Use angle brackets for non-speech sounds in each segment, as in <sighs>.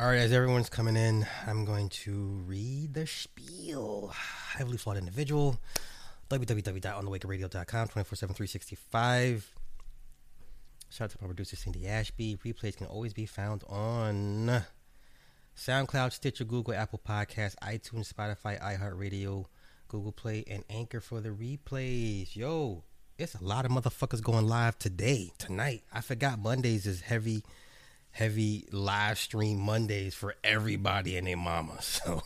All right, as everyone's coming in, I'm going to read the spiel. Heavily flawed individual. www.onthewakeradio.com 24 7 365. Shout out to my producer Cindy Ashby. Replays can always be found on SoundCloud, Stitcher, Google, Apple Podcasts, iTunes, Spotify, iHeartRadio, Google Play, and Anchor for the replays. Yo, it's a lot of motherfuckers going live today, tonight. I forgot Mondays is heavy heavy live stream Mondays for everybody and their mama. <laughs> So,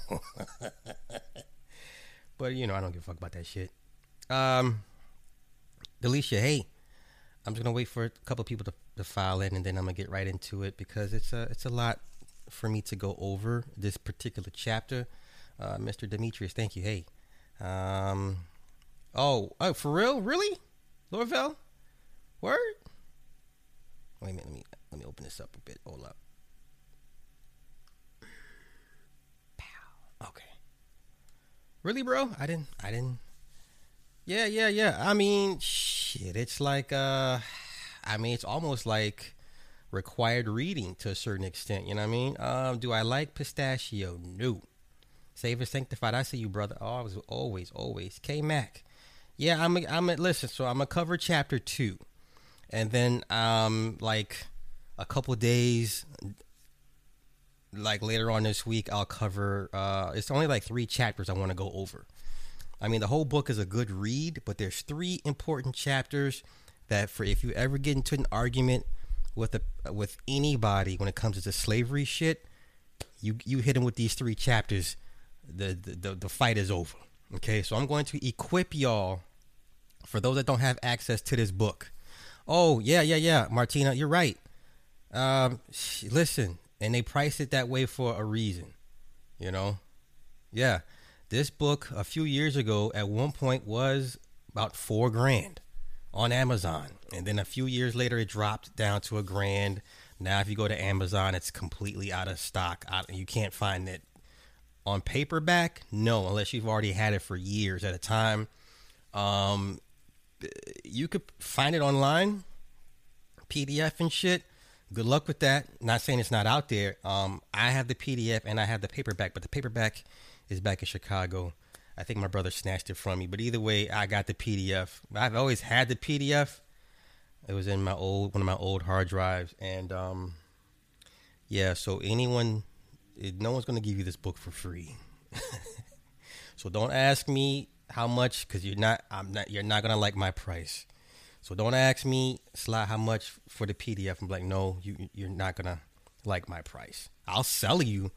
but you know, I don't give a fuck about that shit. Um, Delisha, hey, I'm just gonna wait for a couple people to, to file in, and then I'm gonna get right into it because it's a it's a lot for me to go over this particular chapter. Uh, Mr. Demetrius, thank you. Hey, um, oh, oh, for real, really, Lorville, word. Wait a minute, let me let me open this up a bit. Hold up. Pow. Okay. Really, bro? I didn't. I didn't. Yeah, yeah, yeah. I mean, shit. It's like, uh, I mean, it's almost like required reading to a certain extent. You know what I mean? Um, do I like pistachio? No. Save and sanctified. I see you, brother. Oh, I was always, always. K Mac. Yeah, I'm. A, I'm. A, listen. So I'm gonna cover chapter two, and then um, like a couple days like later on this week i'll cover uh it's only like three chapters i want to go over. I mean the whole book is a good read but there's three important chapters that for if you ever get into an argument with a with anybody when it comes to the slavery shit you you hit them with these three chapters the the, the, the fight is over okay? So i'm going to equip y'all for those that don't have access to this book. Oh yeah yeah yeah martina you're right um, listen, and they priced it that way for a reason. You know, yeah. This book a few years ago at one point was about four grand on Amazon, and then a few years later it dropped down to a grand. Now, if you go to Amazon, it's completely out of stock. You can't find it on paperback. No, unless you've already had it for years at a time. Um, you could find it online, PDF and shit good luck with that. Not saying it's not out there. Um, I have the PDF and I have the paperback, but the paperback is back in Chicago. I think my brother snatched it from me, but either way, I got the PDF. I've always had the PDF. It was in my old one of my old hard drives, and um, yeah. So anyone, no one's gonna give you this book for free. <laughs> so don't ask me how much, because you're not. I'm not. You're not gonna like my price. So don't ask me, Sly, how much for the PDF. I'm like, no, you you're not gonna like my price. I'll sell you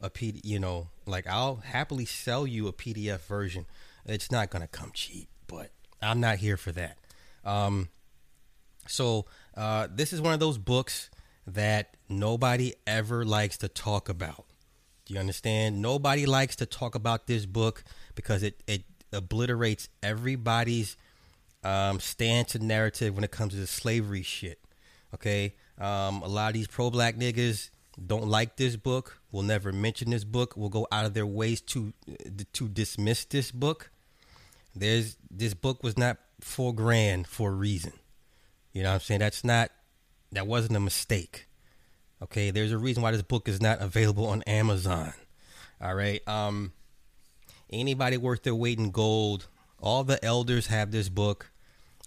a PDF, you know, like I'll happily sell you a PDF version. It's not gonna come cheap, but I'm not here for that. Um, so uh, this is one of those books that nobody ever likes to talk about. Do you understand? Nobody likes to talk about this book because it it obliterates everybody's um, stance and narrative when it comes to the slavery shit. Okay, um, a lot of these pro-black niggas don't like this book. Will never mention this book. Will go out of their ways to to dismiss this book. There's this book was not four grand for a reason. You know what I'm saying? That's not that wasn't a mistake. Okay, there's a reason why this book is not available on Amazon. All right. Um anybody worth their weight in gold all the elders have this book.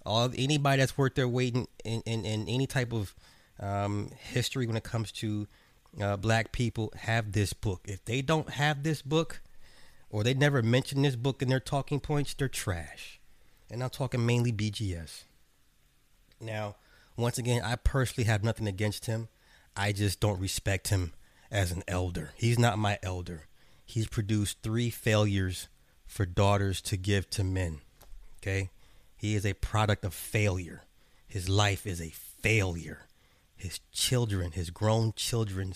All anybody that's worth their weight in, in, in, any type of um, history when it comes to uh, black people have this book. If they don't have this book, or they never mention this book in their talking points, they're trash. And I'm talking mainly BGS. Now, once again, I personally have nothing against him. I just don't respect him as an elder. He's not my elder. He's produced three failures for daughters to give to men. Okay? He is a product of failure. His life is a failure. His children, his grown children,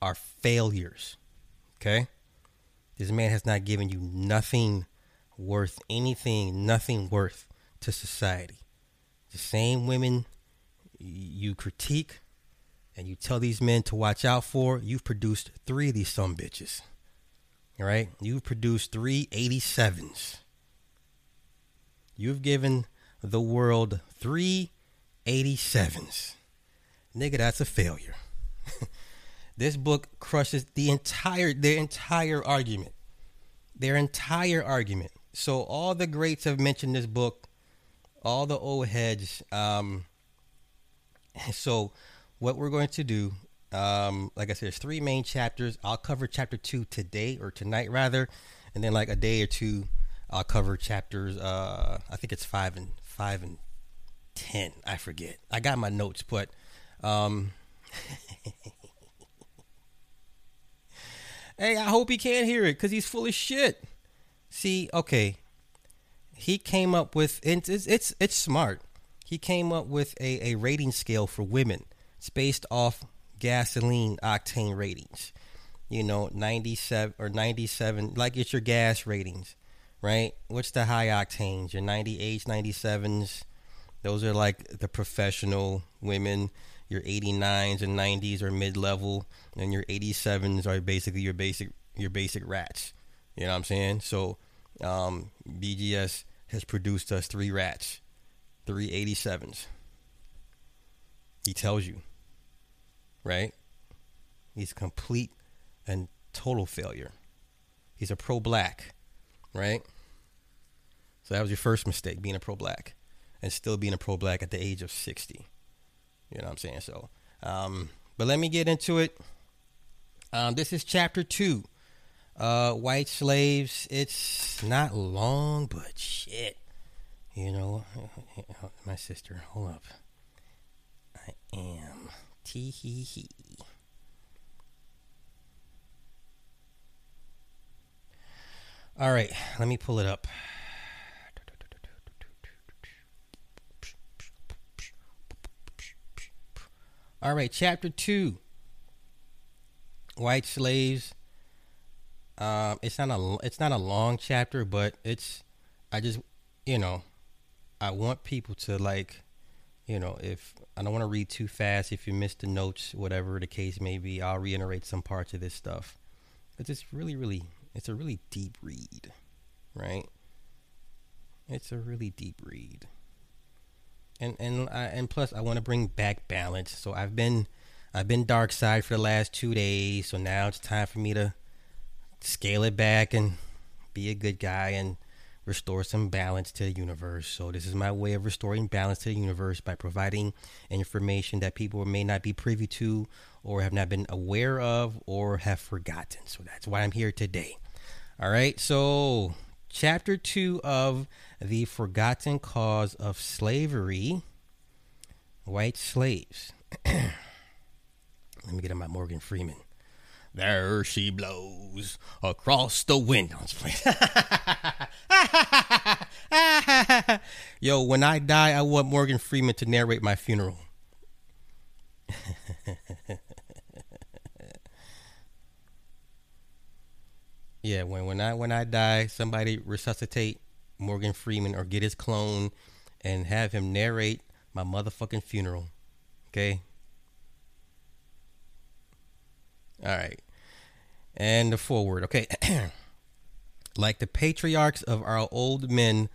are failures. Okay? This man has not given you nothing worth anything, nothing worth to society. The same women you critique and you tell these men to watch out for, you've produced three of these some bitches. All right, you've produced three 87s. You've given the world three 87s. Nigga, that's a failure. <laughs> This book crushes the entire their entire argument. Their entire argument. So all the greats have mentioned this book, all the old heads. Um, <laughs> so what we're going to do, um, like I said, there's three main chapters. I'll cover chapter two today or tonight rather, and then like a day or two, I'll cover chapters. Uh, I think it's five and five and ten. I forget. I got my notes, but um, <laughs> hey, I hope he can't hear it because he's full of shit. See, okay, he came up with it's it's it's, smart. He came up with a, a rating scale for women. It's based off gasoline octane ratings. You know, 97 or 97, like it's your gas ratings, right? What's the high octanes? Your 98s, 97s. Those are like the professional women. Your 89s and 90s are mid level, and your 87s are basically your basic your basic rats. You know what I'm saying? So, um, BGS has produced us three rats, three 87s. He tells you right? He's complete and total failure. He's a pro black, right? So that was your first mistake, being a pro black, and still being a pro black at the age of 60. You know what I'm saying? So, um, but let me get into it. Um, this is chapter two. Uh, white slaves. It's not long, but shit. You know, <laughs> my sister. Hold up. I am. Tee hee hee. All right, let me pull it up. All right, chapter two. White slaves. Um, it's not a it's not a long chapter, but it's I just you know I want people to like you know if I don't want to read too fast. If you missed the notes, whatever the case may be, I'll reiterate some parts of this stuff. Because it's really, really, it's a really deep read, right? It's a really deep read. And and and plus, I want to bring back balance. So I've been I've been dark side for the last two days. So now it's time for me to scale it back and be a good guy and restore some balance to the universe. So, this is my way of restoring balance to the universe by providing information that people may not be privy to, or have not been aware of, or have forgotten. So, that's why I'm here today. All right. So, chapter two of The Forgotten Cause of Slavery White Slaves. <clears throat> Let me get in my Morgan Freeman. There she blows across the windows. <laughs> Yo, when I die, I want Morgan Freeman to narrate my funeral. <laughs> yeah, when when I when I die, somebody resuscitate Morgan Freeman or get his clone and have him narrate my motherfucking funeral. Okay? All right. And the forward. Okay. <clears throat> like the patriarchs of our old men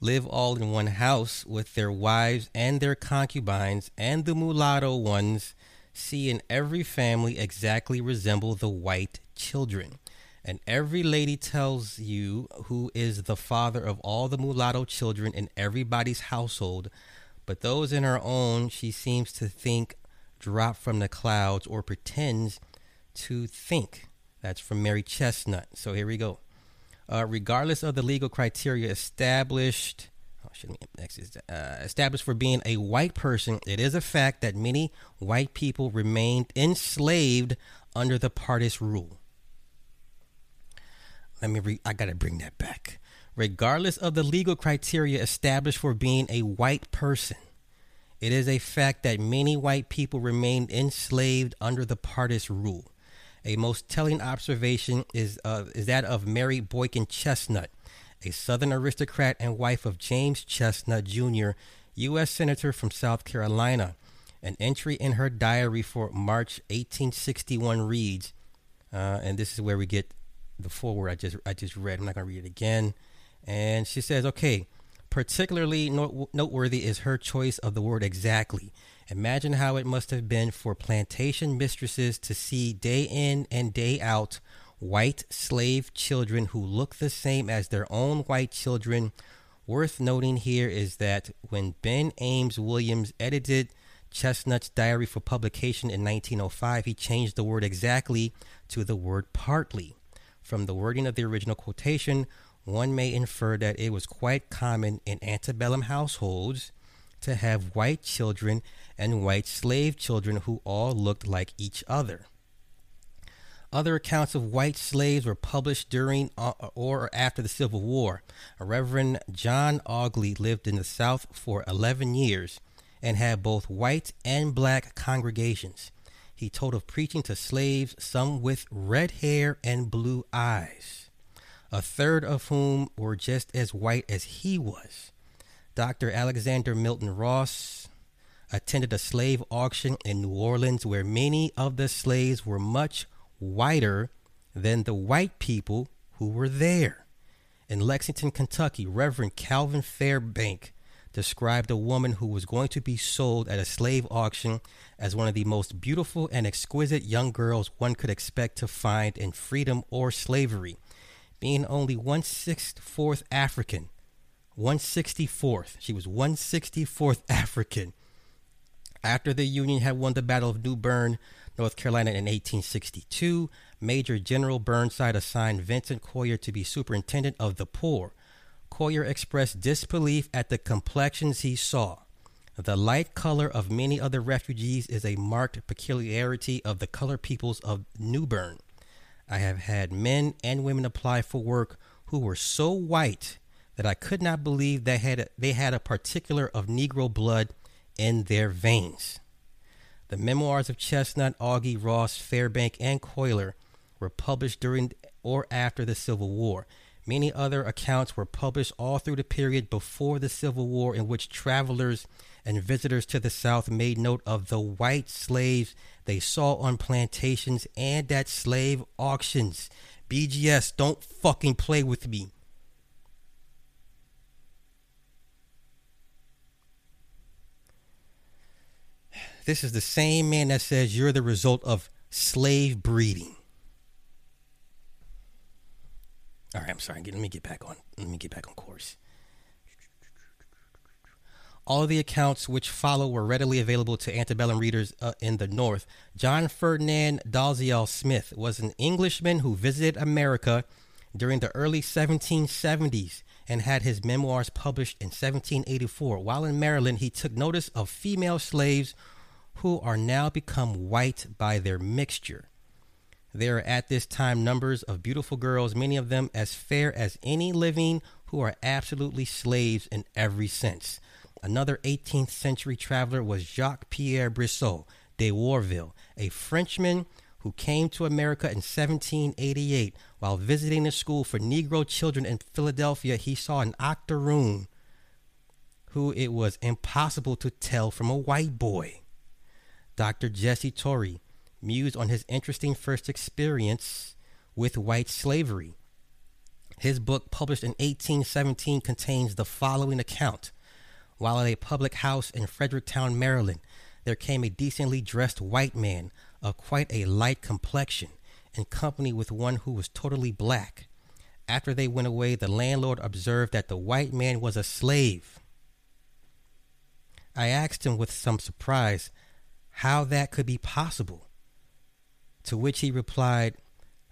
live all in one house with their wives and their concubines, and the mulatto ones see in every family exactly resemble the white children. And every lady tells you who is the father of all the mulatto children in everybody's household, but those in her own she seems to think drop from the clouds or pretends to think. That's from Mary Chesnut. So here we go. Uh, regardless of the legal criteria established, oh, is uh, established for being a white person, it is a fact that many white people remained enslaved under the partus rule. Let me. Re- I gotta bring that back. Regardless of the legal criteria established for being a white person, it is a fact that many white people remained enslaved under the partus rule. A most telling observation is, uh, is that of Mary Boykin Chesnut, a Southern aristocrat and wife of James Chesnut Jr., U.S. Senator from South Carolina. An entry in her diary for March 1861 reads, uh, and this is where we get the foreword I just I just read. I'm not going to read it again. And she says, "Okay, Particularly note- noteworthy is her choice of the word exactly. Imagine how it must have been for plantation mistresses to see day in and day out white slave children who look the same as their own white children. Worth noting here is that when Ben Ames Williams edited Chesnut's diary for publication in 1905, he changed the word exactly to the word partly. From the wording of the original quotation, one may infer that it was quite common in antebellum households to have white children and white slave children who all looked like each other. Other accounts of white slaves were published during or after the Civil War. Reverend John Aughey lived in the South for 11 years and had both white and black congregations. He told of preaching to slaves, some with red hair and blue eyes, a third of whom were just as white as he was. Dr. Alexander Milton Ross attended a slave auction in New Orleans where many of the slaves were much whiter than the white people who were there. In Lexington, Kentucky, Reverend Calvin Fairbank described a woman who was going to be sold at a slave auction as one of the most beautiful and exquisite young girls one could expect to find in freedom or slavery. Being only 164th African, 164th, she was 164th <laughs> African. After the Union had won the Battle of New Bern, North Carolina in 1862, Major General Burnside assigned Vincent Colyer to be superintendent of the poor. Colyer expressed disbelief at the complexions he saw. The light color of many other refugees is a marked peculiarity of the colored peoples of New Bern. I have had men and women apply for work who were so white that I could not believe they had a, they had a particular of Negro blood in their veins. The memoirs of Chesnut, Aughey, Ross, Fairbank, and Colyer were published during or after the Civil War. Many other accounts were published all through the period before the Civil War, in which travelers and visitors to the South made note of the white slaves they saw on plantations and at slave auctions. BGS, don't fucking play with me. This is the same man that says you're the result of slave breeding. All right, I'm sorry. Let me get back on. Let me get back on course. All the accounts which follow were readily available to antebellum readers uh, in the North. John Ferdinand Dalziel Smyth was an Englishman who visited America during the early 1770s and had his memoirs published in 1784. While in Maryland, he took notice of female slaves who are now become white by their mixture. There are at this time numbers of beautiful girls, many of them as fair as any living, who are absolutely slaves in every sense. Another 18th century traveler was Jacques Pierre Brissot de Warville, a Frenchman who came to America in 1788. While visiting a school for Negro children in Philadelphia, he saw an octoroon who it was impossible to tell from a white boy. Dr. Jesse Torrey mused on his interesting first experience with white slavery. His book, published in 1817, contains the following account. While at a public house in Fredericktown, Maryland, there came a decently dressed white man of quite a light complexion in company with one who was totally black. After they went away, the landlord observed that the white man was a slave. I asked him with some surprise how that could be possible. To which he replied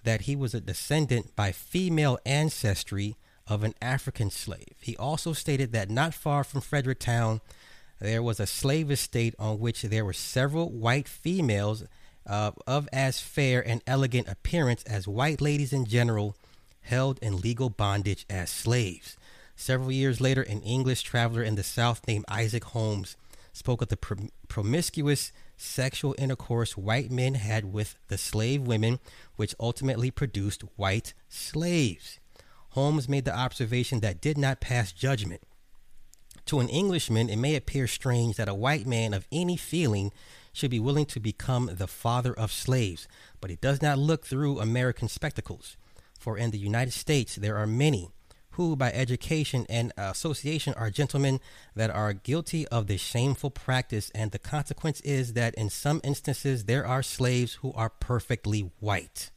that he was a descendant by female ancestry of an African slave. He also stated that not far from Fredericktown, there was a slave estate on which there were several white females uh, of as fair and elegant appearance as white ladies in general, held in legal bondage as slaves. Several years later, an English traveler in the South named Isaac Holmes spoke of the prom- promiscuous sexual intercourse white men had with the slave women, which ultimately produced white slaves. Holmes made the observation that did not pass judgment. To an Englishman, it may appear strange that a white man of any feeling should be willing to become the father of slaves, but he does not look through American spectacles. For in the United States, there are many who, by education and association, are gentlemen that are guilty of this shameful practice, and the consequence is that in some instances there are slaves who are perfectly white.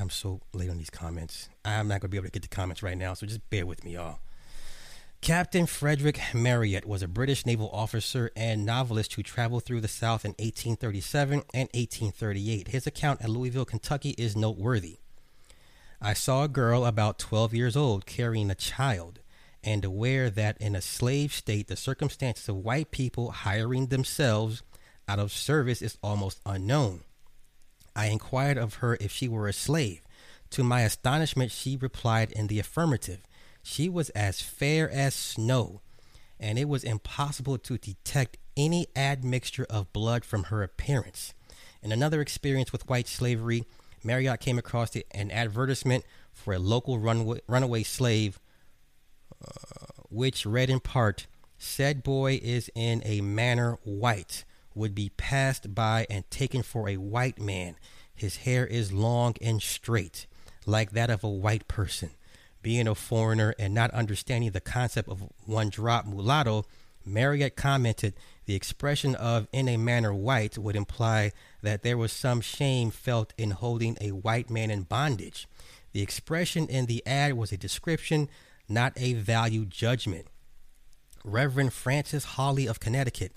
I'm so late on these comments. I'm not going to be able to get the comments right now, so just bear with me, y'all. Captain Frederick Marryat was a British naval officer and novelist who traveled through the South in 1837 and 1838. His account at Louisville, Kentucky is noteworthy. I saw a girl about 12 years old carrying a child and aware that in a slave state, the circumstances of white people hiring themselves out of service is almost unknown. I inquired of her if she were a slave. To my astonishment, she replied in the affirmative. She was as fair as snow, and it was impossible to detect any admixture of blood from her appearance. In another experience with white slavery, Marryat came across an advertisement for a local runaway, runaway slave, uh, which read in part, Said boy is in a manner white, would be passed by and taken for a white man. His hair is long and straight, like that of a white person being a foreigner and not understanding the concept of one drop mulatto, Marryat commented the expression of in a manner white would imply that there was some shame felt in holding a white man in bondage. The expression in the ad was a description, not a value judgment. Reverend Francis Hawley of Connecticut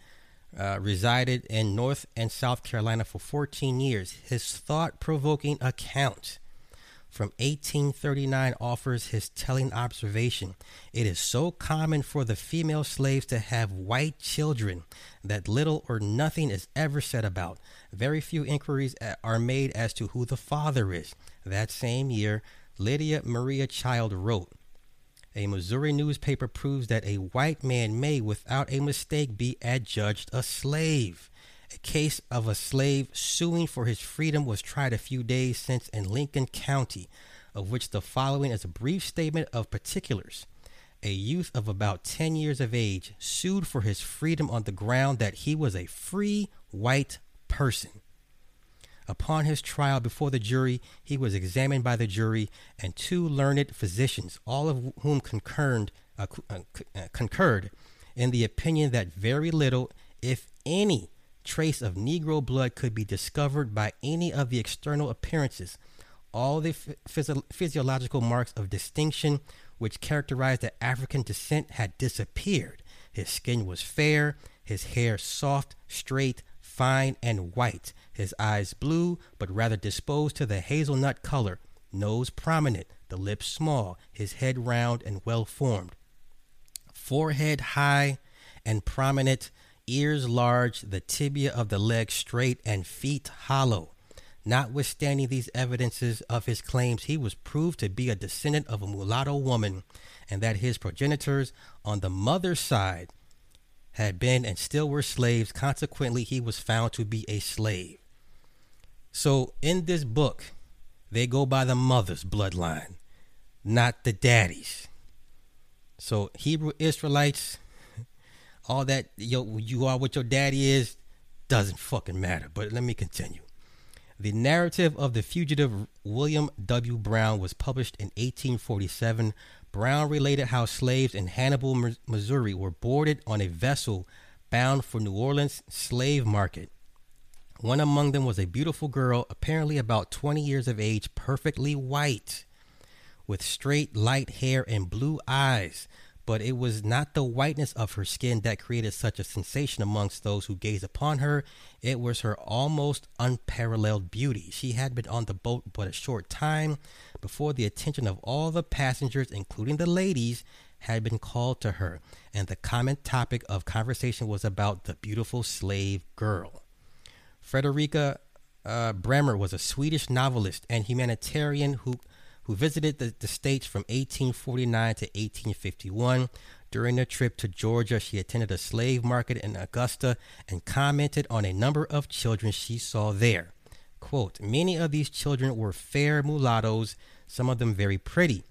uh, resided in North and South Carolina for 14 years. His thought provoking account from 1839 offers his telling observation. It is so common for the female slaves to have white children that little or nothing is ever said about. Very few inquiries are made as to who the father is. That same year, Lydia Maria Child wrote, a Missouri newspaper proves that a white man may, without a mistake, be adjudged a slave. A case of a slave suing for his freedom was tried a few days since in Lincoln County, of which the following is a brief statement of particulars. A youth of about 10 years of age sued for his freedom on the ground that he was a free white person. Upon his trial before the jury, he was examined by the jury and two learned physicians, all of whom concurred, uh, concurred in the opinion that very little, if any, trace of Negro blood could be discovered by any of the external appearances. All the physio- physiological marks of distinction which characterized the African descent had disappeared. His skin was fair, his hair soft, straight, fine, and white, his eyes blue, but rather disposed to the hazelnut color, nose prominent, the lips small, his head round and well formed, forehead high and prominent, ears large, the tibia of the leg straight, and feet hollow. Notwithstanding these evidences of his claims, he was proved to be a descendant of a mulatto woman, and that his progenitors on the mother's side had been and still were slaves. Consequently, he was found to be a slave. So, in this book, they go by the mother's bloodline, not the daddy's. So, Hebrew Israelites all that yo you are what your daddy is doesn't fucking matter. But let me continue. The narrative of the fugitive William W. Brown was published in 1847. Brown related how slaves in Hannibal, Missouri were boarded on a vessel bound for New Orleans slave market. One among them was a beautiful girl, apparently about 20 years of age, perfectly white, with straight light hair and blue eyes but it was not the whiteness of her skin that created such a sensation amongst those who gazed upon her. It was her almost unparalleled beauty. She had been on the boat but a short time before the attention of all the passengers, including the ladies, had been called to her, and the common topic of conversation was about the beautiful slave girl. Fredrika uh, Bremer was a Swedish novelist and humanitarian who who visited the, the States from 1849 to 1851. During a trip to Georgia, she attended a slave market in Augusta and commented on a number of children she saw there. Quote, Many of these children were fair mulattoes, some of them very pretty.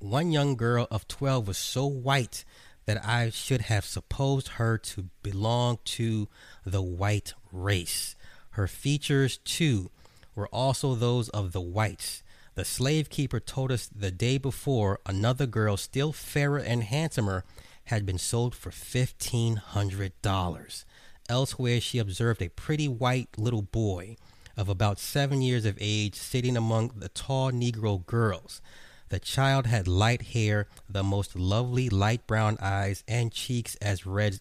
One young girl of 12 was so white that I should have supposed her to belong to the white race. Her features, too, were also those of the whites. The slave keeper told us the day before another girl, still fairer and handsomer, had been sold for $1,500. Elsewhere, she observed a pretty white little boy of about seven years of age sitting among the tall Negro girls. The child had light hair, the most lovely light brown eyes, and cheeks as red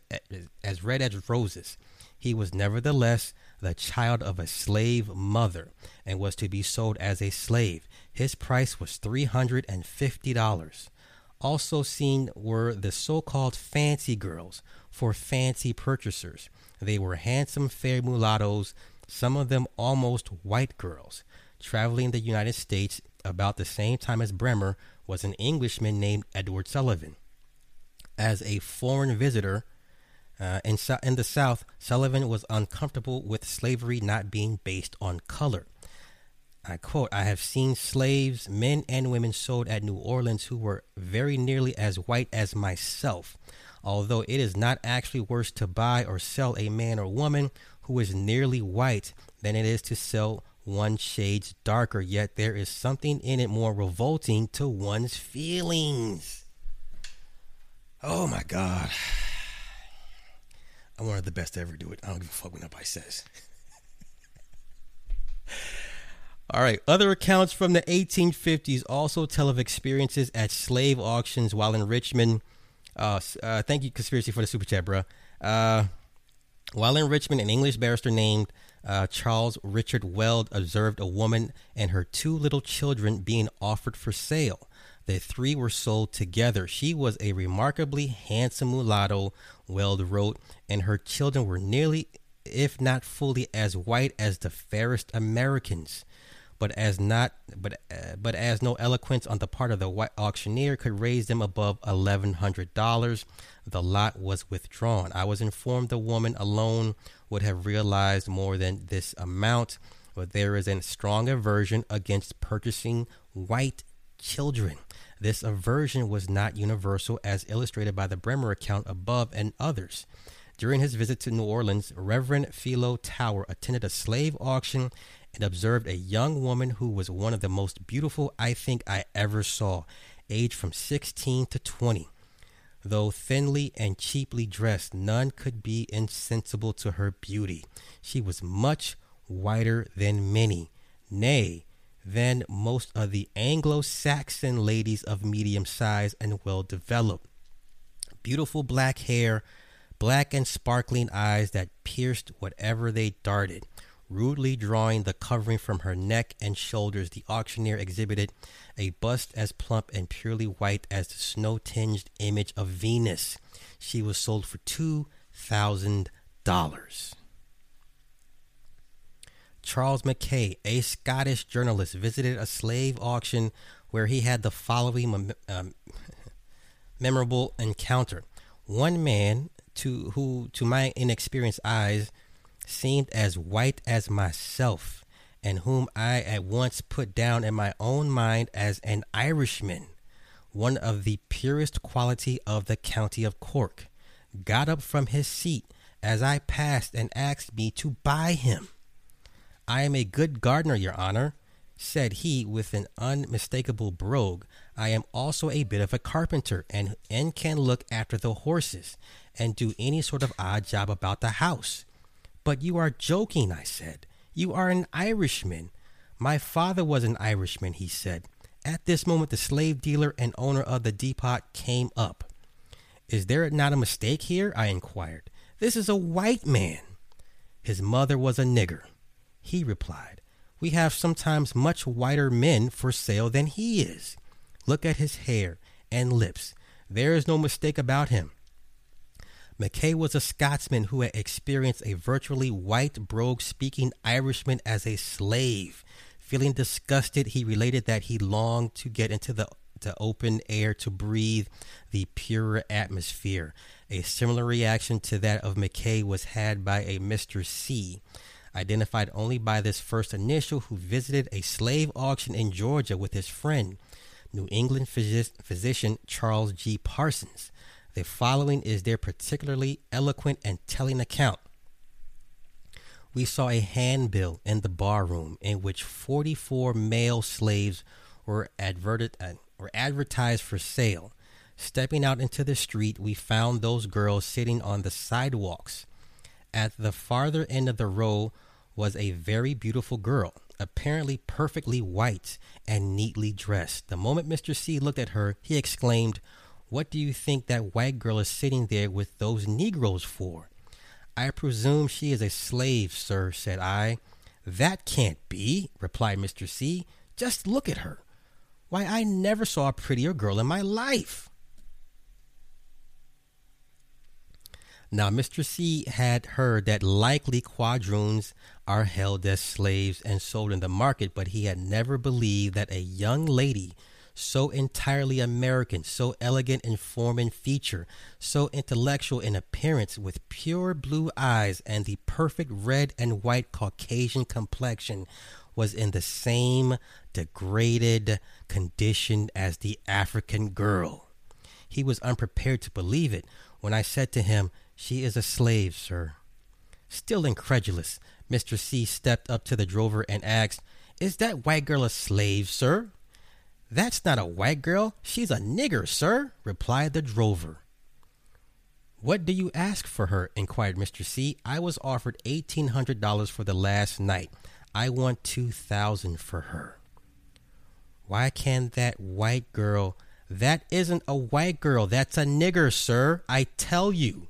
as red as roses. He was nevertheless the child of a slave mother and was to be sold as a slave. His price was $350. Also seen were the so called fancy girls for fancy purchasers. They were handsome, fair mulattoes, some of them almost white girls. Traveling the United States about the same time as Bremer was an Englishman named Edward Sullivan. As a foreign visitor uh, in, in the South, Sullivan was uncomfortable with slavery not being based on color. I quote, I have seen slaves, men and women sold at New Orleans who were very nearly as white as myself. Although it is not actually worse to buy or sell a man or woman who is nearly white than it is to sell one shades darker, yet there is something in it more revolting to one's feelings. Oh my God. I'm one of the best to ever do it. I don't give a fuck what nobody says. <laughs> All right. Other accounts from the 1850s also tell of experiences at slave auctions while in Richmond. Uh, uh, thank you, Conspiracy, for the super chat, bro. Uh, while in Richmond, an English barrister named uh, Charles Richard Weld observed a woman and her two little children being offered for sale. The three were sold together. She was a remarkably handsome mulatto, Weld wrote, and her children were nearly, if not fully, as white as the fairest Americans but as not but uh, but as no eloquence on the part of the white auctioneer could raise them above eleven hundred dollars, the lot was withdrawn. I was informed the woman alone would have realized more than this amount, but there is a strong aversion against purchasing white children. This aversion was not universal, as illustrated by the Bremer account above and others. During his visit to New Orleans, Reverend Philo Tower attended a slave auction and observed a young woman who was one of the most beautiful I think I ever saw, aged from 16 to 20. Though thinly and cheaply dressed, none could be insensible to her beauty. She was much whiter than many, nay, than most of the Anglo Saxon ladies of medium size and well developed. Beautiful black hair, black and sparkling eyes that pierced whatever they darted. Rudely drawing the covering from her neck and shoulders, the auctioneer exhibited a bust as plump and purely white as the snow tinged image of Venus. She was sold for $2,000. Charles Mackay, a Scottish journalist, visited a slave auction where he had the following um, <laughs> memorable encounter. One man, to who, to my inexperienced eyes, seemed as white as myself, and whom I at once put down in my own mind as an Irishman, one of the purest quality of the county of Cork, got up from his seat as I passed and asked me to buy him. I am a good gardener, your honor, said he with an unmistakable brogue. I am also a bit of a carpenter and, and can look after the horses and do any sort of odd job about the house. But you are joking, I said. You are an Irishman. My father was an Irishman, he said. At this moment, the slave dealer and owner of the depot came up. Is there not a mistake here? I inquired. This is a white man. His mother was a nigger. He replied, We have sometimes much whiter men for sale than he is. Look at his hair and lips. There is no mistake about him. Mackay was a Scotsman who had experienced a virtually white brogue speaking Irishman as a slave. Feeling disgusted, he related that he longed to get into the, the open air to breathe the purer atmosphere. A similar reaction to that of Mackay was had by a Mr. C, identified only by this first initial, who visited a slave auction in Georgia with his friend, New England physician Charles G. Parsons. The following is their particularly eloquent and telling account. We saw a handbill in the barroom in which 44 male slaves were adverted uh, were advertised for sale. Stepping out into the street, we found those girls sitting on the sidewalks. At the farther end of the row was a very beautiful girl, apparently perfectly white and neatly dressed. The moment Mr. C looked at her, he exclaimed, What do you think that white girl is sitting there with those Negroes for? I presume she is a slave, sir, said I. That can't be, replied Mr. C. Just look at her. Why, I never saw a prettier girl in my life. Now, Mr. C had heard that likely quadroons are held as slaves and sold in the market, but he had never believed that a young lady so entirely American, so elegant in form and feature, so intellectual in appearance, with pure blue eyes and the perfect red and white Caucasian complexion, was in the same degraded condition as the African girl. He was unprepared to believe it when I said to him, She is a slave, sir. Still incredulous, Mr. C stepped up to the drover and asked, Is that white girl a slave, sir? That's not a white girl, she's a nigger, sir, replied the drover. What do you ask for her? inquired Mr. C. I was offered eighteen hundred dollars for the last night. I want two thousand for her. Why can't that white girl? That isn't a white girl. That's a nigger, sir. I tell you.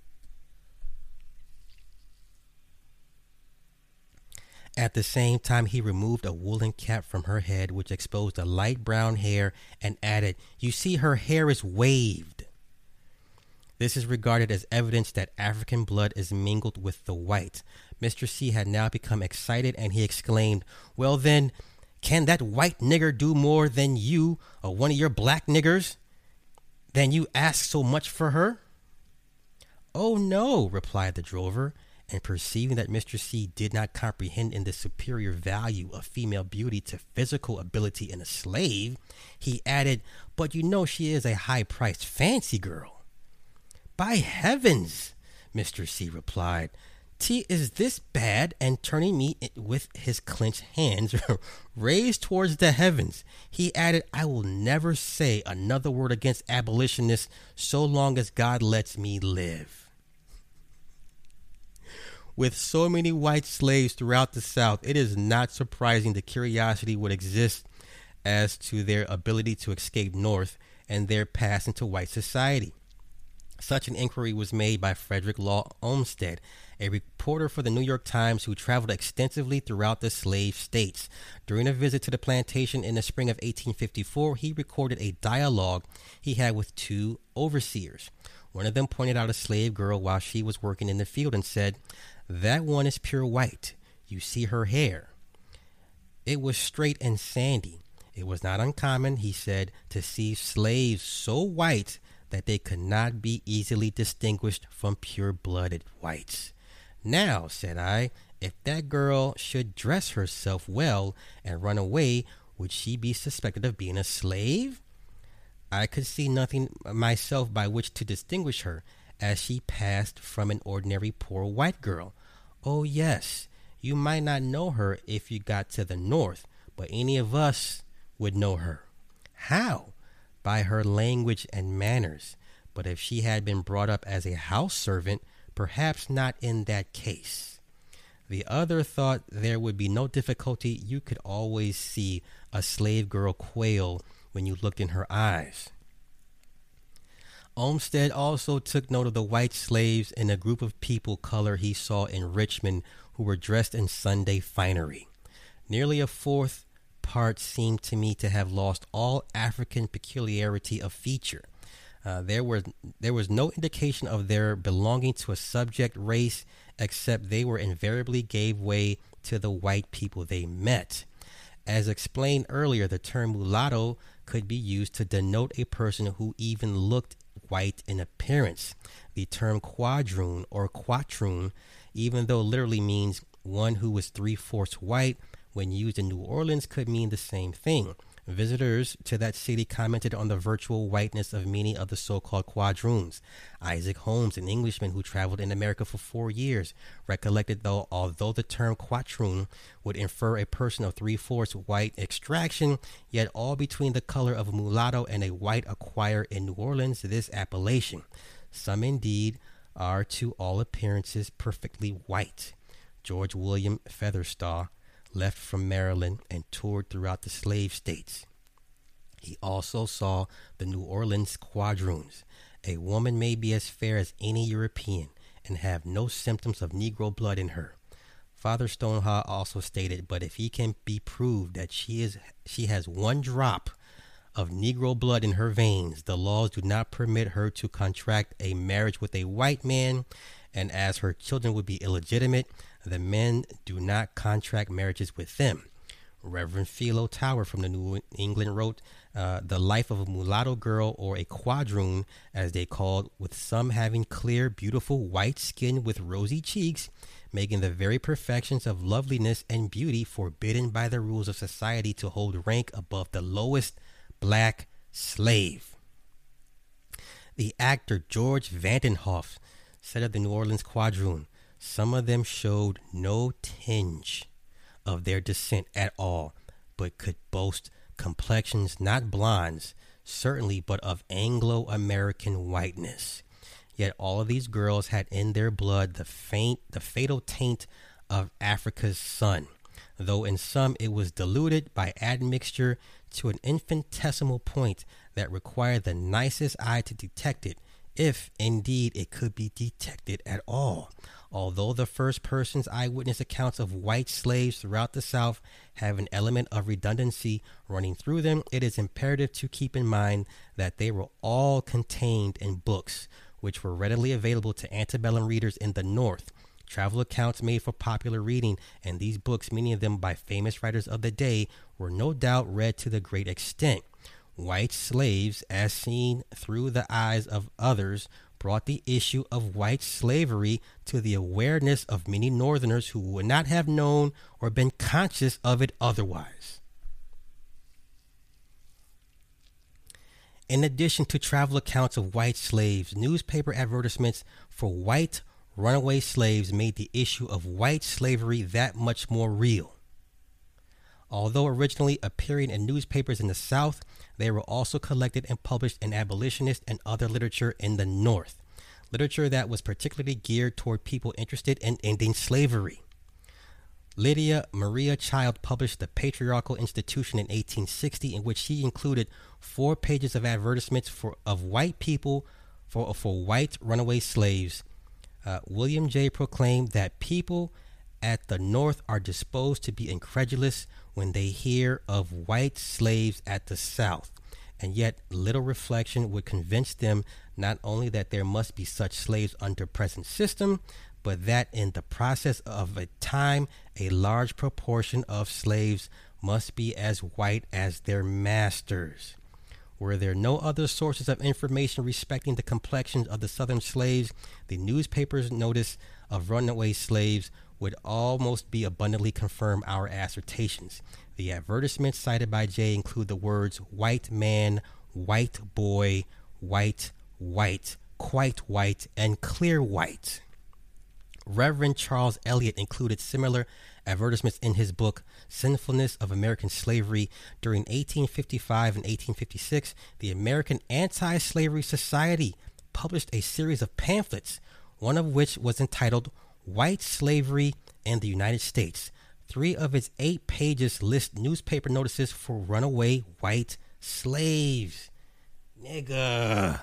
At the same time, he removed a woolen cap from her head, which exposed a light brown hair, and added, You see, her hair is waved. This is regarded as evidence that African blood is mingled with the white. Mr. C had now become excited and he exclaimed, Well, then, can that white nigger do more than you or one of your black niggers? Then you ask so much for her? Oh, no, replied the drover and perceiving that Mr. C did not comprehend in the superior value of female beauty to physical ability in a slave, he added, But you know she is a high priced fancy girl. By heavens, Mr. C replied, T is this bad, and turning me with his clenched hands <laughs> raised towards the heavens, he added, I will never say another word against abolitionists so long as God lets me live. With so many white slaves throughout the South, it is not surprising the curiosity would exist as to their ability to escape North and their pass into white society. Such an inquiry was made by Frederick Law Olmsted, a reporter for the New York Times who traveled extensively throughout the slave states. During a visit to the plantation in the spring of 1854, he recorded a dialogue he had with two overseers. One of them pointed out a slave girl while she was working in the field and said, that one is pure white. You see her hair. It was straight and sandy. It was not uncommon, he said, to see slaves so white that they could not be easily distinguished from pure blooded whites. Now, said I, if that girl should dress herself well and run away, would she be suspected of being a slave? I could see nothing myself by which to distinguish her, as she passed from an ordinary poor white girl. Oh, yes, you might not know her if you got to the north, but any of us would know her. How? By her language and manners. But if she had been brought up as a house servant, perhaps not in that case. The other thought there would be no difficulty. You could always see a slave girl quail when you looked in her eyes. Olmsted also took note of the white slaves in a group of people color he saw in Richmond who were dressed in Sunday finery. Nearly a fourth part seemed to me to have lost all African peculiarity of feature. Uh, there was there was no indication of their belonging to a subject race, except they were invariably gave way to the white people they met. As explained earlier, the term mulatto could be used to denote a person who even looked white in appearance. The term quadroon or quatroon, even though literally means one who was three fourths white, when used in New Orleans could mean the same thing. Visitors to that city commented on the virtual whiteness of many of the so called quadroons. Isaac Holmes, an Englishman who traveled in America for four years, recollected though although the term quadroon would infer a person of three fourths white extraction, yet all between the color of a mulatto and a white acquire in New Orleans this appellation. Some indeed are to all appearances perfectly white. George William Featherstone left from Maryland and toured throughout the slave states. He also saw the New Orleans quadroons. A woman may be as fair as any European and have no symptoms of Negro blood in her. Featherstonhaugh also stated, but if he can be proved that she is she has one drop of Negro blood in her veins, the laws do not permit her to contract a marriage with a white man, and as her children would be illegitimate, the men do not contract marriages with them. Reverend Philo Tower from the New England wrote, uh, The life of a mulatto girl, or a quadroon, as they called, with some having clear, beautiful white skin with rosy cheeks, making the very perfections of loveliness and beauty forbidden by the rules of society to hold rank above the lowest black slave. The actor George Vandenhoff said of the New Orleans quadroon, some of them showed no tinge of their descent at all, but could boast complexions not blondes, certainly, but of Anglo American whiteness. Yet all of these girls had in their blood the faint, the fatal taint of Africa's sun, though in some it was diluted by admixture to an infinitesimal point that required the nicest eye to detect it, if indeed it could be detected at all. Although the first person's eyewitness accounts of white slaves throughout the South have an element of redundancy running through them, it is imperative to keep in mind that they were all contained in books which were readily available to antebellum readers in the North. Travel accounts made for popular reading, and these books, many of them by famous writers of the day, were no doubt read to the great extent. White slaves, as seen through the eyes of others, brought the issue of white slavery to the awareness of many Northerners who would not have known or been conscious of it otherwise. In addition to travel accounts of white slaves, newspaper advertisements for white runaway slaves made the issue of white slavery that much more real. Although originally appearing in newspapers in the South, they were also collected and published in abolitionist and other literature in the North, literature that was particularly geared toward people interested in ending slavery. Lydia Maria Child published The Patriarchal Institution in 1860, in which she included four pages of advertisements for of white people for, for white runaway slaves. Uh, William Jay proclaimed that people at the North are disposed to be incredulous when they hear of white slaves at the South, and yet little reflection would convince them not only that there must be such slaves under present system, but that in the process of a time a large proportion of slaves must be as white as their masters. Were there no other sources of information respecting the complexions of the Southern slaves, the newspapers' notice of runaway slaves would almost be abundantly confirm our assertions. The advertisements cited by Jay include the words white man, white boy, white, white, quite white, and clear white. Reverend Charles Elliott included similar advertisements in his book Sinfulness of American Slavery. During 1855 and 1856, the American Anti Slavery Society published a series of pamphlets, one of which was entitled White Slavery in the United States. Three of its eight pages list newspaper notices for runaway white slaves. Nigga.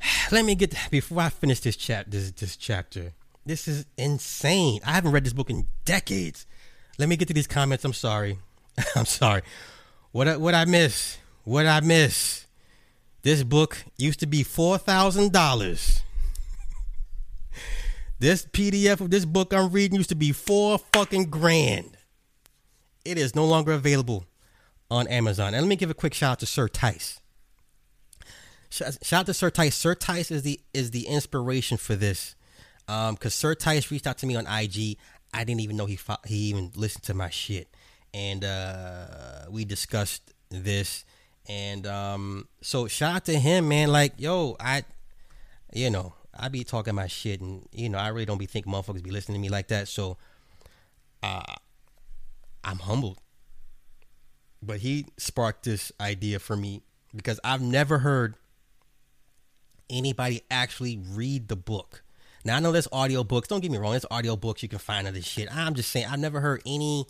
<sighs> Let me get before I finish this chat this this chapter. This is insane. I haven't read this book in decades. Let me get to these comments. I'm sorry. <laughs> I'm sorry. What I, what I miss? What I miss? This book used to be four thousand dollars. This PDF of this book I'm reading used to be four fucking grand. It is no longer available on Amazon. And let me give a quick shout out to Sir Tice. Shout out to Sir Tice. Sir Tice is the is the inspiration for this. Um, cause Sir Tice reached out to me on IG. I didn't even know he fo- he even listened to my shit, and uh, we discussed this. And um, so shout out to him, man. Like, yo, I, you know, I be talking my shit, and you know, I really don't be thinking motherfuckers be listening to me like that. So, uh, I'm humbled. But he sparked this idea for me because I've never heard anybody actually read the book. Now I know there's audio books. Don't get me wrong, there's audio books you can find of this shit. I'm just saying I've never heard any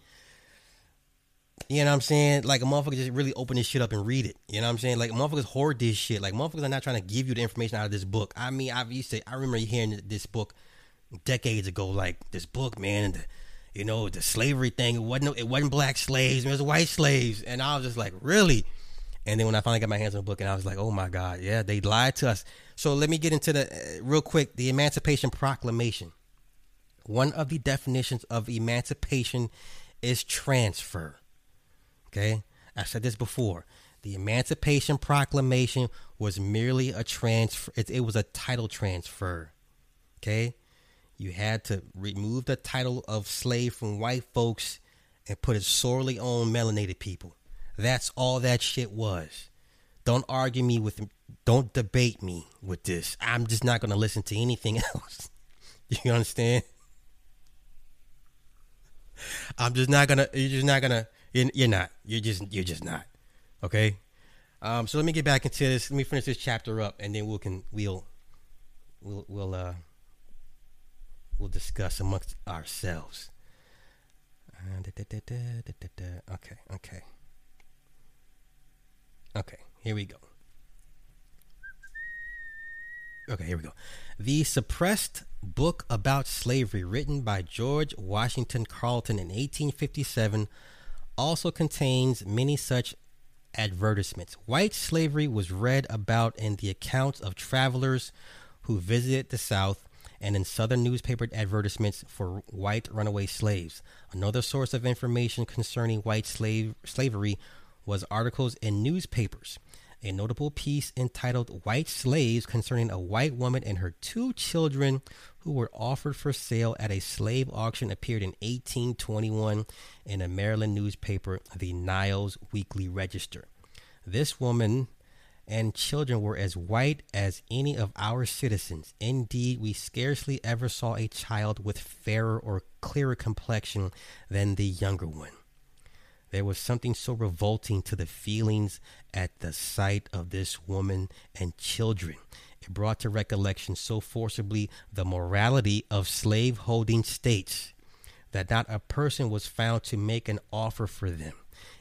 you know what I'm saying? Like a motherfucker just really open this shit up and read it. You know what I'm saying? Like motherfuckers hoard this shit. Like motherfuckers are not trying to give you the information out of this book. I mean, I used to I remember hearing this book decades ago, like this book, man, and the, you know, the slavery thing. It wasn't it wasn't black slaves, it was white slaves. And I was just like, really? And then when I finally got my hands on the book, and I was like, oh my God, yeah, they lied to us. So let me get into the uh, real quick the Emancipation Proclamation. One of the definitions of emancipation is transfer. Okay, I said this before. The Emancipation Proclamation was merely a transfer. It, it was a title transfer. Okay, you had to remove the title of slave from white folks and put it solely on melanated people. That's all that shit was. Don't argue me with don't debate me with this. I'm just not going to listen to anything <laughs> else. you understand? I'm just not going to you're just not going to you're, not. You're just you're just not. Okay? Um so let me get back into this. Let me finish this chapter up and then we'll can we'll we'll we'll uh we'll discuss amongst ourselves. Uh, okay, okay. Okay, here we go. Okay, here we go. The suppressed book about slavery, written by George Washington Carleton in 1857, also contains many such advertisements. White slavery was read about in the accounts of travelers who visited the South and in Southern newspaper advertisements for white runaway slaves. Another source of information concerning white slave slavery was articles in newspapers. A notable piece entitled White Slaves concerning a white woman and her two children who were offered for sale at a slave auction appeared in 1821 in a Maryland newspaper, the Niles Weekly Register. This woman and children were as white as any of our citizens. Indeed, we scarcely ever saw a child with fairer or clearer complexion than the younger one. There was something so revolting to the feelings at the sight of this woman and children. It brought to recollection so forcibly the morality of slave holding states that not a person was found to make an offer for them,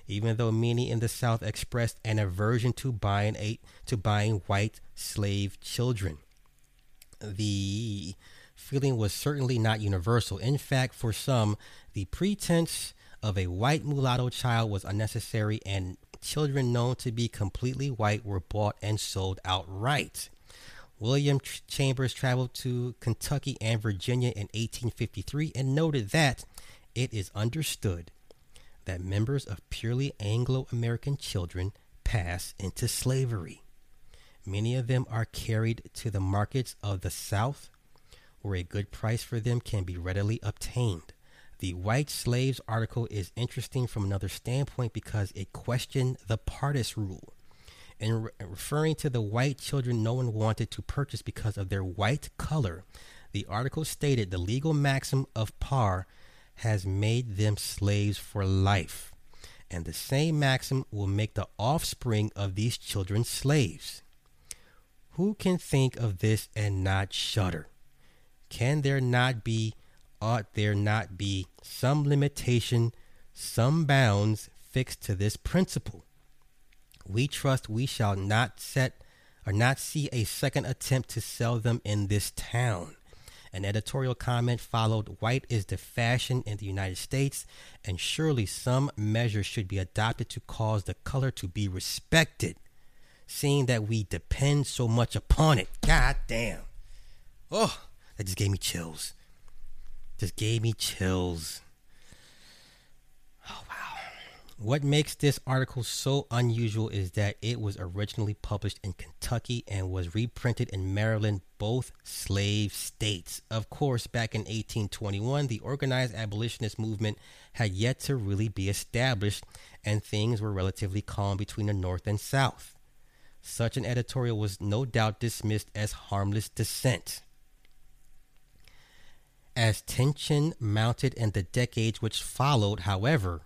even though many in the South expressed an aversion to buying a, to buying white slave children. The feeling was certainly not universal. In fact, for some, the pretense of a white mulatto child was unnecessary, and children known to be completely white were bought and sold outright. William Chambers traveled to Kentucky and Virginia in 1853 and noted that it is understood that members of purely Anglo American children pass into slavery. Many of them are carried to the markets of the South, where a good price for them can be readily obtained. The white slaves article is interesting from another standpoint because it questioned the partus rule. In re- referring to the white children no one wanted to purchase because of their white color, the article stated the legal maxim of par has made them slaves for life, and the same maxim will make the offspring of these children slaves. Who can think of this and not shudder? Can there not be ought there not be some limitation, some bounds fixed to this principle? We trust we shall not set or not see a second attempt to sell them in this town. An editorial comment followed White is the fashion in the United States, and surely some measure should be adopted to cause the color to be respected, seeing that we depend so much upon it. God damn. Oh, that just gave me chills. Just gave me chills. Oh, wow. What makes this article so unusual is that it was originally published in Kentucky and was reprinted in Maryland, both slave states. Of course, back in 1821, the organized abolitionist movement had yet to really be established, and things were relatively calm between the North and South. Such an editorial was no doubt dismissed as harmless dissent. As tension mounted in the decades which followed, however,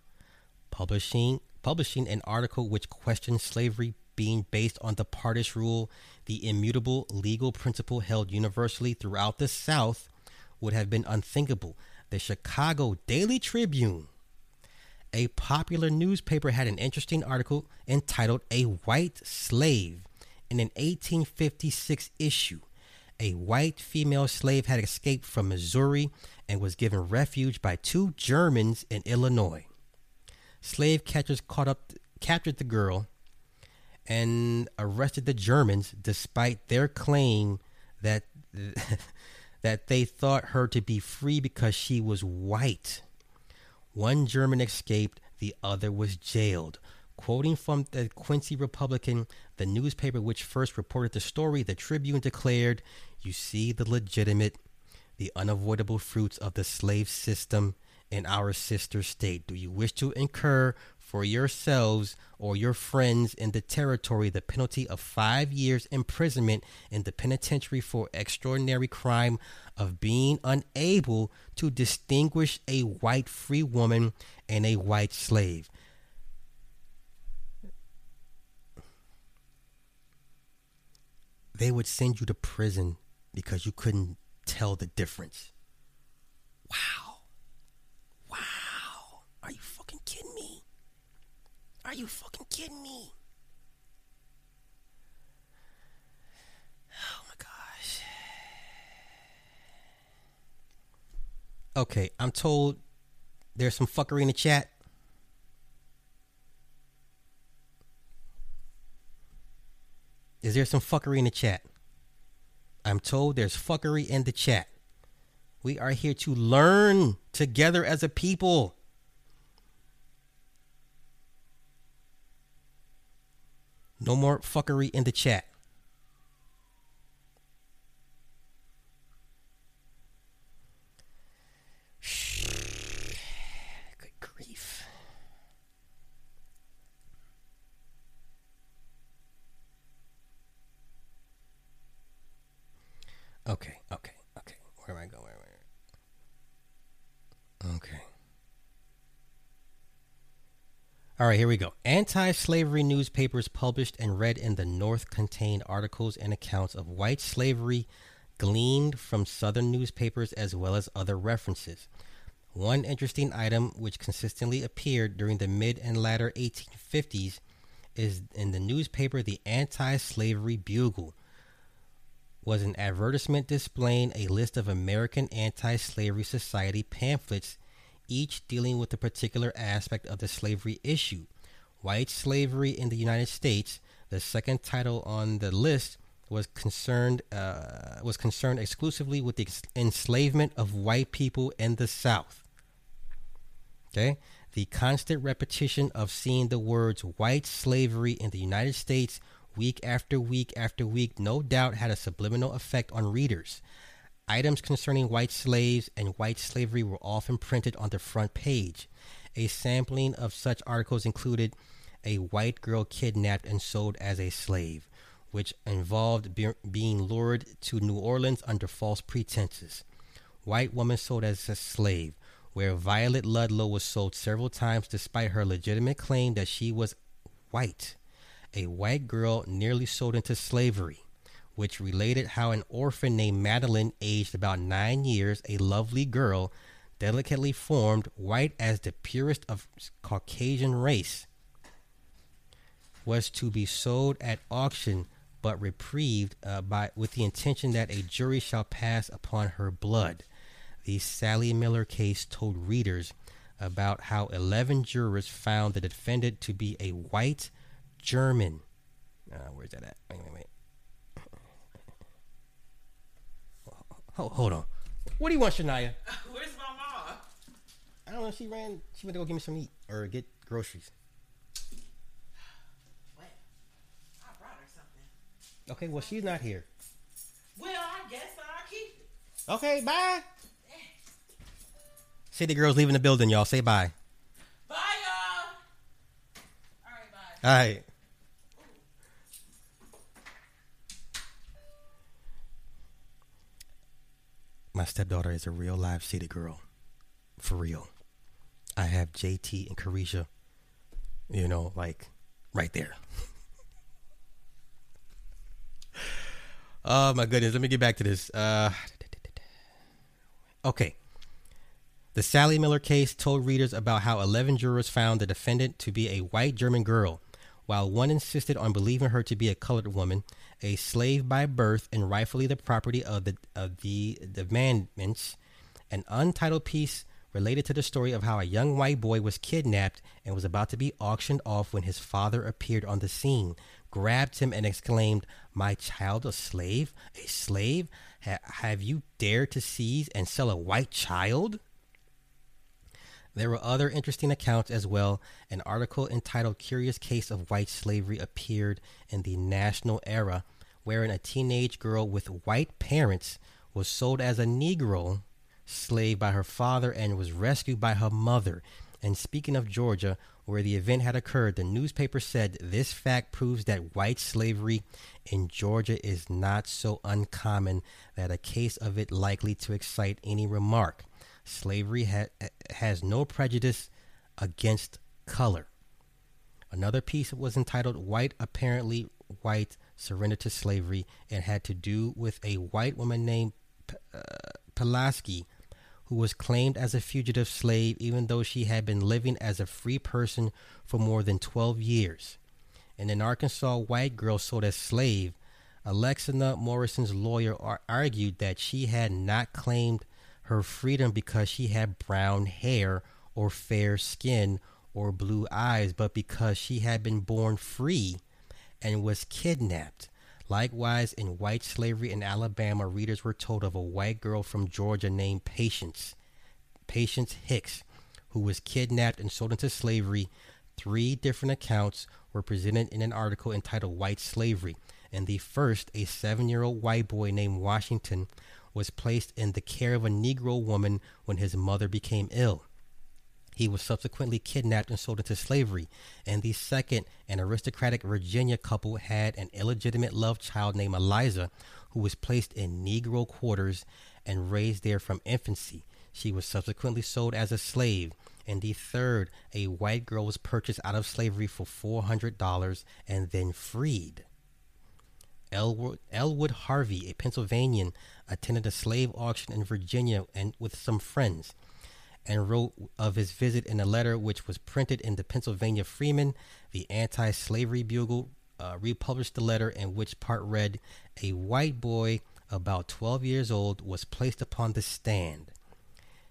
publishing publishing an article which questioned slavery being based on the partus rule, the immutable legal principle held universally throughout the South, would have been unthinkable. The Chicago Daily Tribune, a popular newspaper, had an interesting article entitled A White Slave in an 1856 issue. A white female slave had escaped from Missouri and was given refuge by two Germans in Illinois slave catchers caught up captured the girl and arrested the Germans despite their claim that <laughs> that they thought her to be free because she was white. One German escaped, the other was jailed. Quoting from the Quincy Republican, the newspaper which first reported the story, the Tribune declared, You see the legitimate, the unavoidable fruits of the slave system in our sister state? Do you wish to incur for yourselves or your friends in the territory the penalty of five years imprisonment in the penitentiary for extraordinary crime of being unable to distinguish a white free woman and a white slave? They would send you to prison because you couldn't tell the difference. Wow. Wow. Are you fucking kidding me? Are you fucking kidding me? Oh my gosh. Okay, I'm told there's some fuckery in the chat. Is there some fuckery in the chat? I'm told there's fuckery in the chat. We are here to learn together as a people. No more fuckery in the chat. Good grief. Okay, okay, okay. Where am I going? Where am I? Okay. All right, here we go. Anti slavery newspapers published and read in the North contained articles and accounts of white slavery gleaned from Southern newspapers as well as other references. One interesting item which consistently appeared during the mid and latter 1850s is in the newspaper the Anti Slavery Bugle was an advertisement displaying a list of American Anti Slavery Society pamphlets each dealing with a particular aspect of the slavery issue. White slavery in the United States, the second title on the list, was concerned uh, was concerned exclusively with the enslavement of white people in the South. Okay, the constant repetition of seeing the words "white slavery" in the United States week after week after week, no doubt, had a subliminal effect on readers. Items concerning white slaves and white slavery were often printed on the front page. A sampling of such articles included a white girl kidnapped and sold as a slave, which involved be- being lured to New Orleans under false pretenses. White woman sold as a slave, where Violet Ludlow was sold several times despite her legitimate claim that she was white. A white girl nearly sold into slavery which related how an orphan named Madeline, aged about nine years, a lovely girl, delicately formed, white as the purest of Caucasian race, was to be sold at auction but reprieved uh, by with the intention that a jury shall pass upon her blood. The Sally Miller case told readers about how 11 jurors found the defendant to be a white German. Uh, where's that at? Wait, wait, wait. Oh, hold on. What do you want, Shania? <laughs> Where's my mom? I don't know. She ran. She went to go get me some meat or get groceries. <sighs> What? I brought her something. Okay. Well, she's not here. Well, I guess I'll keep it. Okay. Bye. Eh. City girls leaving the building, y'all. Say bye. Bye, y'all. All right. Bye. All right. My stepdaughter is a real live city girl. For real. I have JT and Caresha, you know, like right there. <laughs> oh my goodness. Let me get back to this. Uh, okay. The Sally Miller case told readers about how 11 jurors found the defendant to be a white German girl, while one insisted on believing her to be a colored woman, a slave by birth and rightfully the property of the of the demandments. An untitled piece related to the story of how a young white boy was kidnapped and was about to be auctioned off when his father appeared on the scene, grabbed him and exclaimed, "My child, a slave? A slave? Ha- have you dared to seize and sell a white child?" There were other interesting accounts as well. An article entitled Curious Case of White Slavery appeared in the National Era, wherein a teenage girl with white parents was sold as a Negro slave by her father and was rescued by her mother. And speaking of Georgia, where the event had occurred, the newspaper said this fact proves that white slavery in Georgia is not so uncommon that a case of it likely to excite any remark. Slavery ha- has no prejudice against color. Another piece was entitled White Apparently White Surrender to Slavery and had to do with a white woman named uh, Pulaski who was claimed as a fugitive slave even though she had been living as a free person for more than 12 years. And an Arkansas white girl sold as slave, Alexina Morrison's lawyer ar- argued that she had not claimed her freedom because she had brown hair or fair skin or blue eyes, but because she had been born free and was kidnapped. Likewise, in white slavery in Alabama, readers were told of a white girl from Georgia named Patience, Patience Hicks, who was kidnapped and sold into slavery. Three different accounts were presented in an article entitled White Slavery. In the first, a seven year old white boy named Washington was placed in the care of a Negro woman when his mother became ill. He was subsequently kidnapped and sold into slavery. And the second, an aristocratic Virginia couple had an illegitimate love child named Eliza, who was placed in Negro quarters and raised there from infancy. She was subsequently sold as a slave. And the third, a white girl was purchased out of slavery for $400 and then freed. Elwood, Elwood Harvey, a Pennsylvanian, attended a slave auction in Virginia and with some friends and wrote of his visit in a letter which was printed in the Pennsylvania Freeman. The anti slavery bugle uh, republished the letter, in which part read A white boy about 12 years old was placed upon the stand.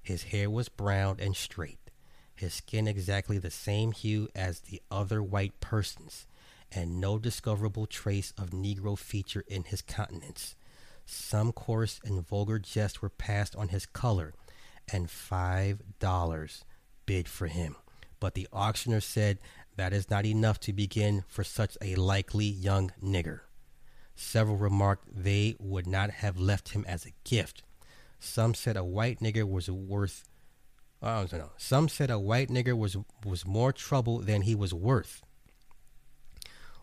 His hair was brown and straight, his skin exactly the same hue as the other white persons, and no discoverable trace of Negro feature in his countenance. Some coarse and vulgar jests were passed on his color and five dollars bid for him. But the auctioneer said that is not enough to begin for such a likely young nigger. Several remarked they would not have left him as a gift. Some said a white nigger was worth. Oh, no. Some said a white nigger was was more trouble than he was worth.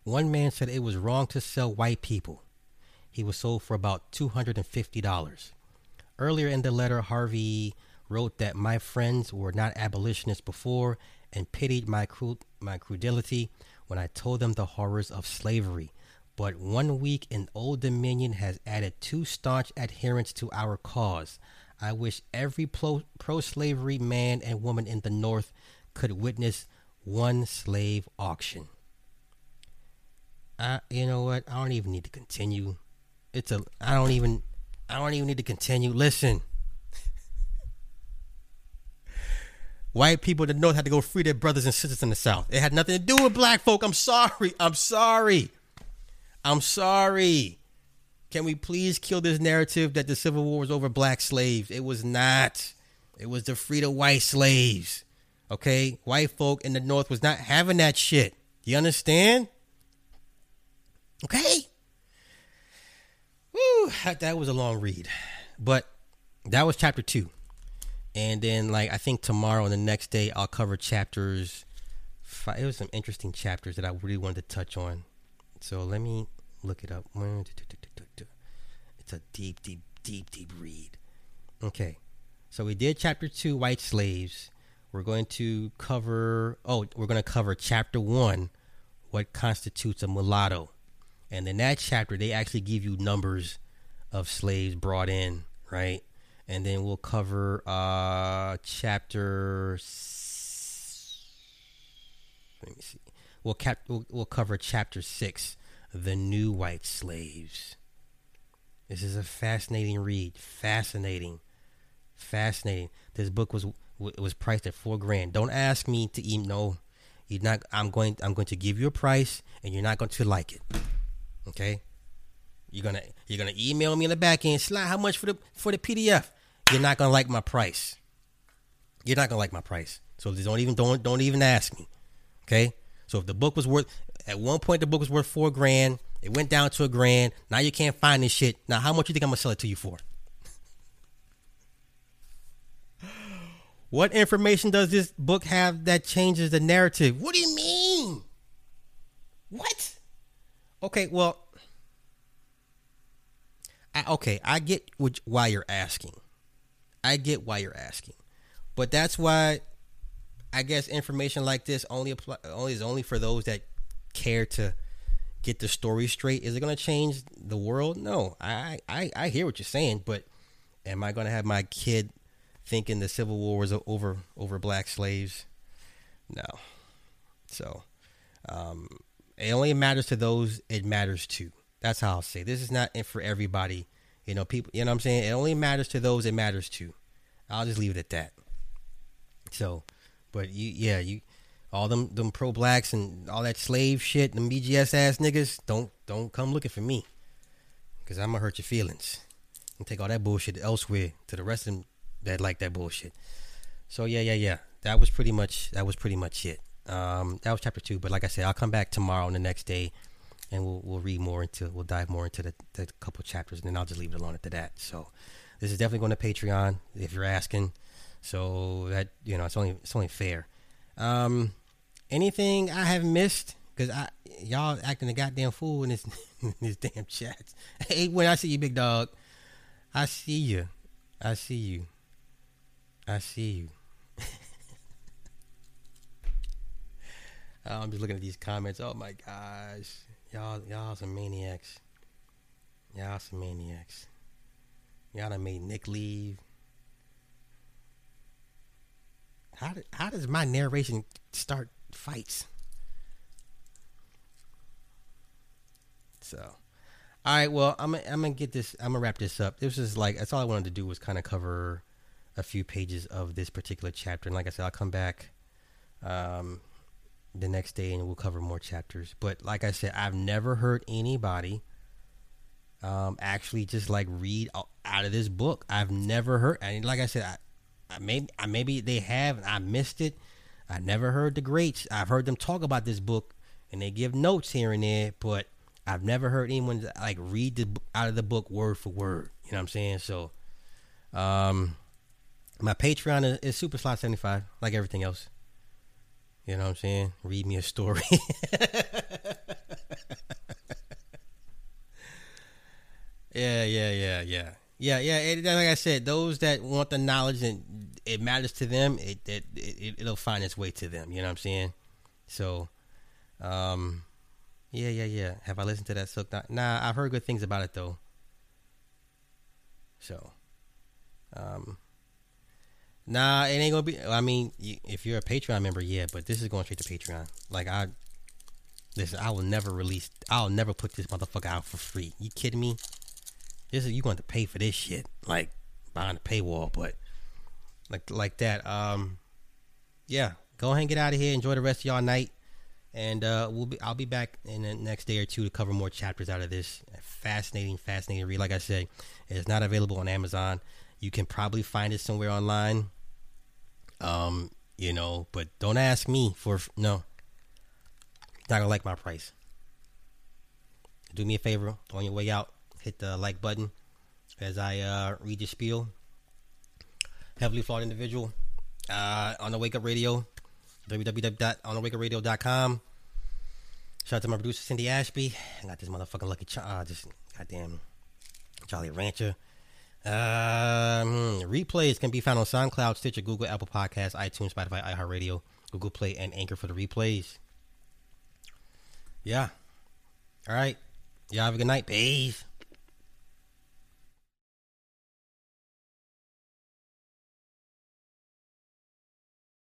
One man said it was wrong to sell white people. He was sold for about two hundred and fifty dollars. Earlier in the letter, Harvey wrote that my friends were not abolitionists before and pitied my cru- my credulity when I told them the horrors of slavery. But one week in Old Dominion has added two staunch adherents to our cause. I wish every pro slavery man and woman in the North could witness one slave auction. I, you know what? I don't even need to continue. It's a. I don't even. I don't even need to continue. Listen. White people in the North had to go free their brothers and sisters in the South. It had nothing to do with black folk. I'm sorry. I'm sorry. I'm sorry. Can we please kill this narrative that the Civil War was over black slaves? It was not. It was to free the white slaves. Okay? White folk in the North was not having that shit. You understand? Okay? Whew, that was a long read, but that was chapter two, and then like I think tomorrow and the next day I'll cover chapters. Five, it was some interesting chapters that I really wanted to touch on, so let me look it up. It's a deep, deep, deep, deep read. Okay, so we did chapter two, white slaves. We're going to cover. Oh, we're going to cover chapter one, what constitutes a mulatto, and in that chapter they actually give you numbers of slaves brought in, right? And then we'll cover uh chapter. Let me see. We'll cap. We'll, we'll cover chapter six, the new white slaves. This is a fascinating read. Fascinating, fascinating. This book was it was priced at four grand. Don't ask me to even know. You're not. I'm going. I'm going to give you a price, and you're not going to like it. Okay. You're gonna you're gonna email me in the back end. Slide how much for the for the PDF? You're not gonna like my price. You're not gonna like my price. So don't even don't don't even ask me. Okay. So if the book was worth at one point the book was worth four grand, it went down to a grand. Now you can't find this shit. Now how much you think I'm gonna sell it to you for? What information does this book have that changes the narrative? What do you mean? What? Okay, well, I, okay, I get which, why you're asking. I get why you're asking, but that's why I guess information like this only apply only is only for those that care to get the story straight. Is it going to change the world? No, I, I I hear what you're saying, but am I going to have my kid thinking the Civil War was over over black slaves. No. So, um, it only matters to those it matters to. That's how I'll say. This is not for everybody. You know, people. You know what I'm saying? It only matters to those it matters to. I'll just leave it at that. So, but you, yeah, you, all them them pro blacks and all that slave shit, them BGS ass niggas, don't don't come looking for me, because I'm gonna hurt your feelings and take all that bullshit elsewhere to the rest of them that like that bullshit. So yeah, yeah, yeah. That was pretty much that was pretty much it. Um, that was chapter two. But like I said, I'll come back tomorrow and the next day, and we'll we'll read more into we'll dive more into the, the couple chapters, and then I'll just leave it alone after that. So this is definitely going to Patreon if you're asking. So that you know, it's only it's only fair. Um, anything I have missed because I y'all acting a goddamn fool in this <laughs> in this damn chat. Hey, when I see you, big dog, I see you. I see you. I see you. I'm just looking at these comments. Oh my gosh, y'all, y'all some maniacs. Y'all some maniacs. Y'all done made Nick leave. How did, how does my narration start fights? So, all right. Well, I'm I'm gonna get this. I'm gonna wrap this up. This is like that's all I wanted to do was kind of cover a few pages of this particular chapter. And like I said, I'll come back um, the next day and we'll cover more chapters. But like I said, I've never heard anybody um, actually just like read out of this book. I've never heard. And like I said, I, I maybe I, maybe they have. and I missed it. I never heard the greats. I've heard them talk about this book and they give notes here and there, but I've never heard anyone like read the out of the book word for word. You know what I'm saying? So, um, my Patreon is, is Super Slot 75, like everything else. You know what I'm saying? Read me a story. <laughs> yeah, yeah, yeah, yeah. Yeah, yeah. It, like I said, those that want the knowledge and it matters to them, it, it, it it'll find its way to them. You know what I'm saying? So, um, yeah, yeah, yeah. Have I listened to that Silk? Nah, I've heard good things about it though. So, um, Nah, it ain't gonna be. I mean, if you're a Patreon member, yeah, but this is going straight to Patreon. Like I, this I will never release. I'll never put this motherfucker out for free. You kidding me? This is you going to pay for this shit, like behind the paywall, but like like that. Um, yeah, go ahead and get out of here. Enjoy the rest of y'all night, and uh, we'll be. I'll be back in the next day or two to cover more chapters out of this fascinating, fascinating read. Like I said, it's not available on Amazon. You can probably find it somewhere online um, you know, but don't ask me for no. Not gonna like my price. Do me a favor on your way out, hit the like button, as I uh, read your spiel. Heavily flawed individual uh, on the Wake Up Radio, www.onthewakeupradio.com. Shout out to my producer Cindy Ashby. I got this motherfucking lucky, ch- uh, just goddamn Jolly Rancher. Um, replays can be found on SoundCloud, Stitcher, Google, Apple Podcasts, iTunes, Spotify, iHeartRadio, Google Play, and Anchor for the replays. Yeah. All right. Y'all have a good night. Peace.